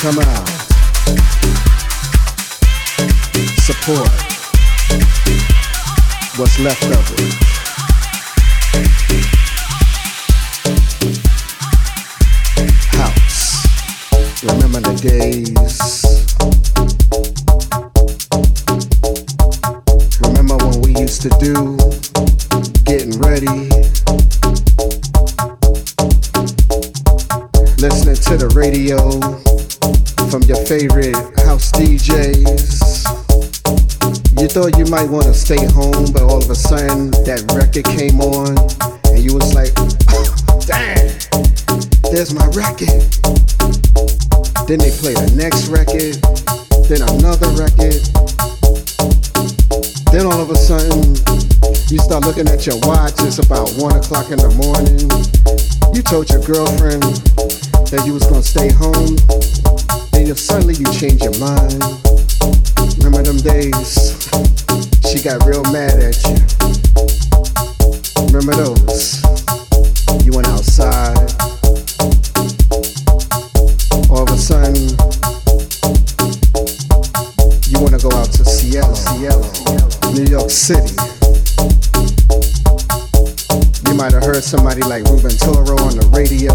come out. Support what's left of it. Thought you might want to stay home, but all of a sudden that record came on, and you was like, ah, damn, there's my record. Then they play the next record, then another record. Then all of a sudden, you start looking at your watch, it's about one o'clock in the morning. You told your girlfriend that you was gonna stay home, and suddenly you change your mind, remember them days? She got real mad at you. Remember those? You went outside. All of a sudden, you wanna go out to Seattle, Seattle, New York City. You might have heard somebody like Ruben Toro on the radio.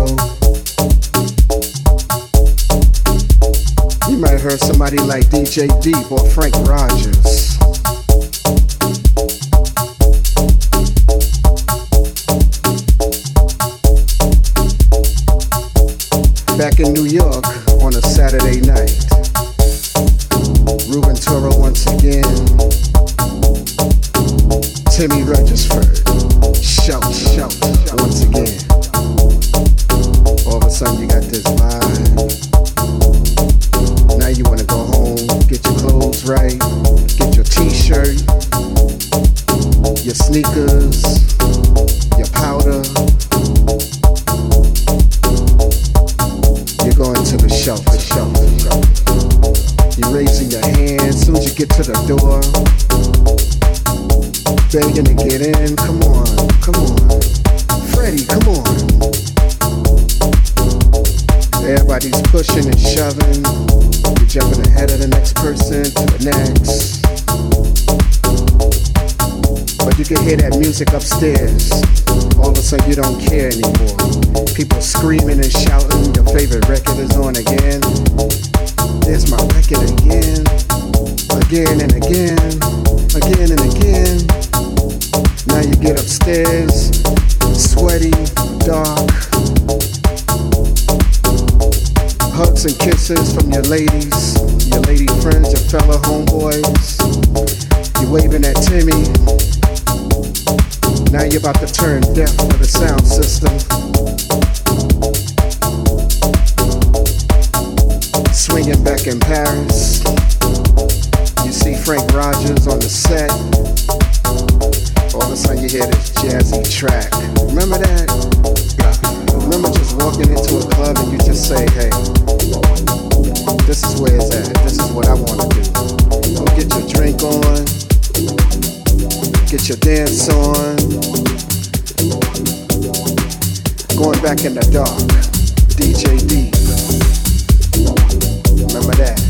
You might have heard somebody like DJ Deep or Frank Rogers. In New York on a Saturday night. Ruben Toro once again. Timmy Regisford. Shout, shout, shout once again. All of a sudden you got this vibe. Now you wanna go home, get your clothes right, get your t-shirt, your sneakers, to the door. Begging to get in. Come on, come on. Freddie, come on. Everybody's pushing and shoving. You're jumping ahead of the next person to the next. But you can hear that music upstairs. All of a sudden, you don't care anymore. People screaming and shouting. Your favorite record is on again. There's my record again. Again and again. Again and again. Now you get upstairs, sweaty, dark. Hugs and kisses from your ladies, your lady friends, your fellow homeboys. You're waving at Timmy. Now you're about to turn deaf for the sound system. Swinging back in Paris. Frank Rogers on the set. All of a sudden you hear this jazzy track. Remember that? Remember just walking into a club and you just say, hey, this is where it's at. This is what I want to do. Go get your drink on. Get your dance on. Going back in the dark. DJ D. Remember that.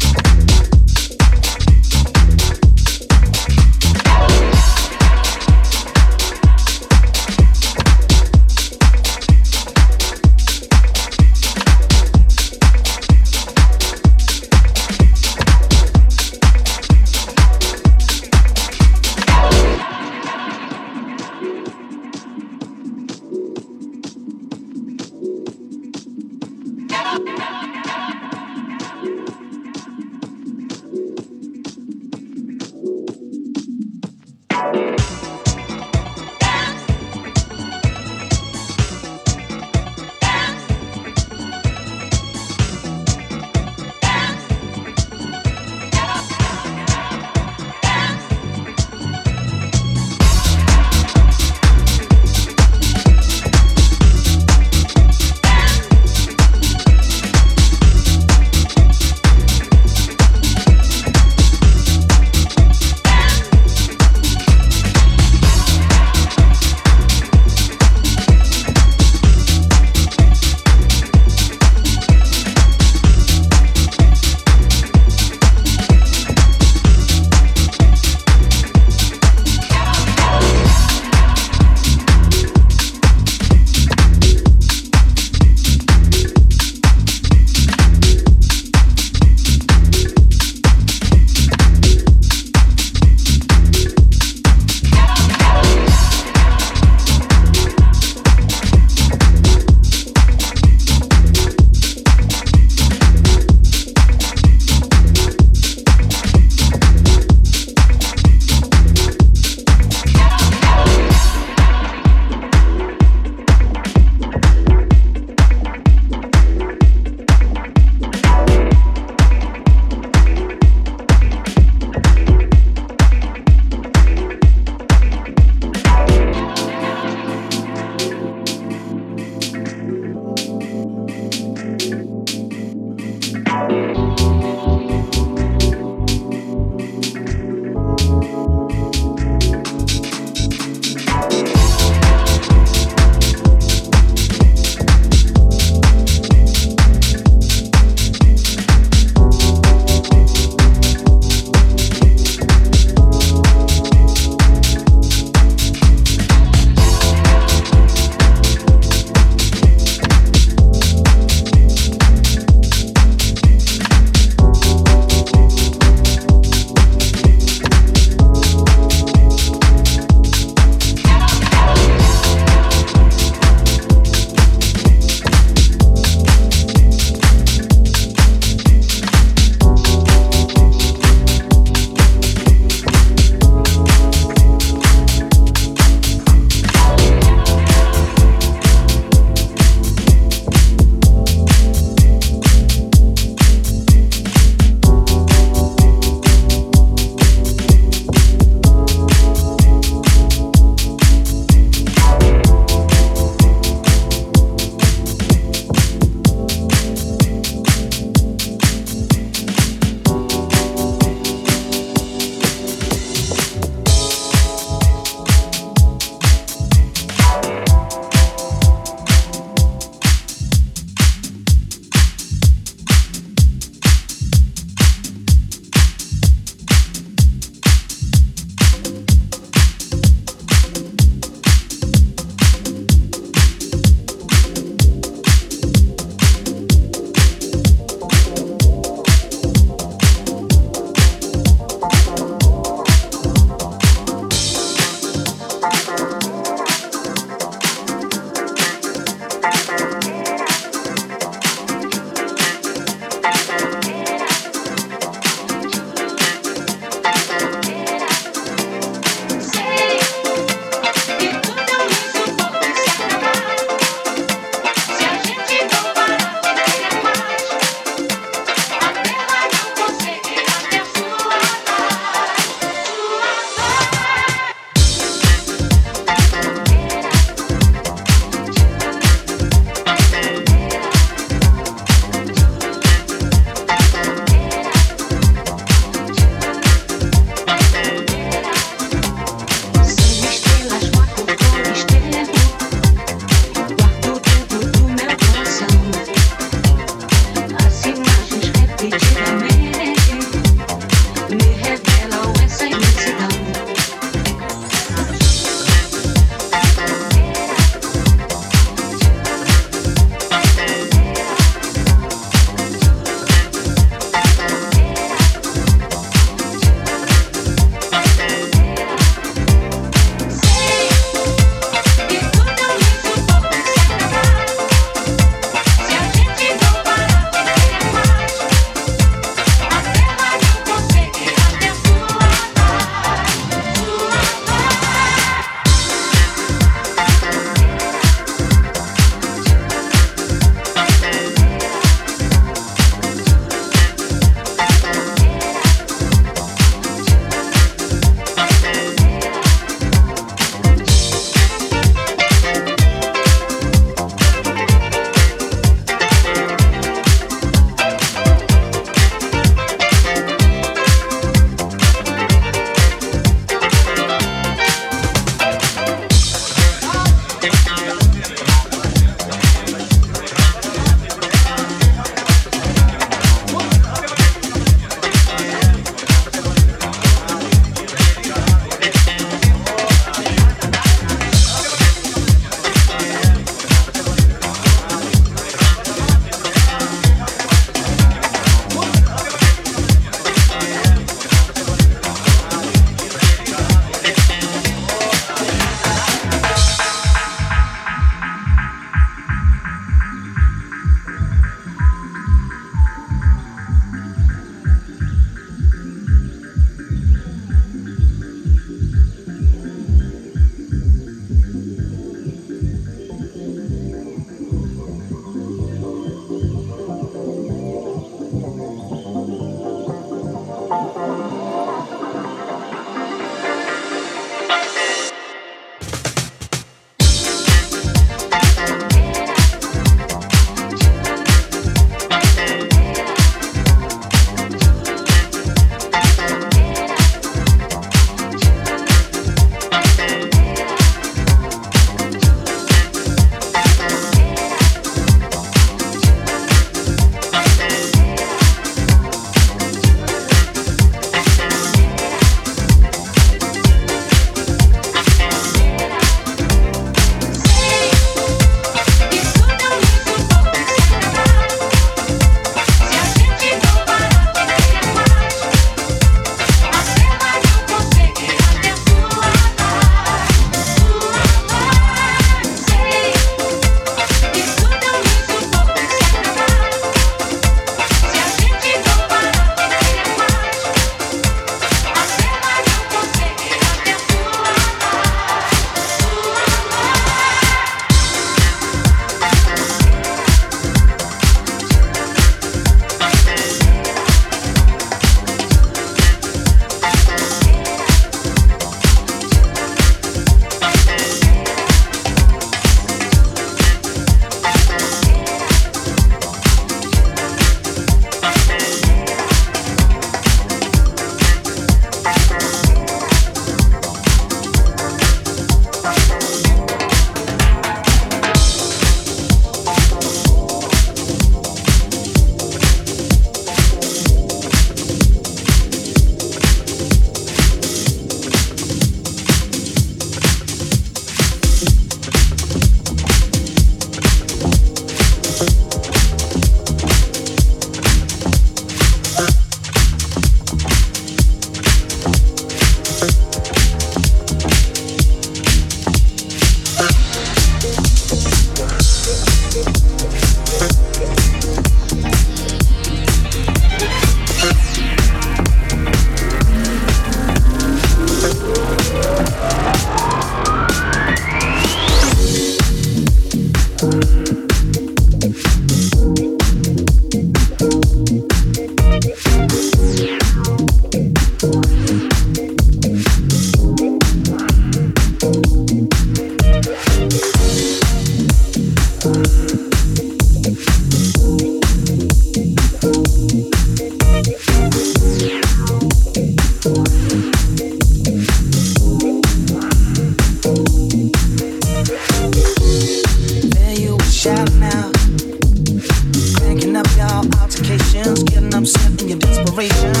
I'm sensing your desperation.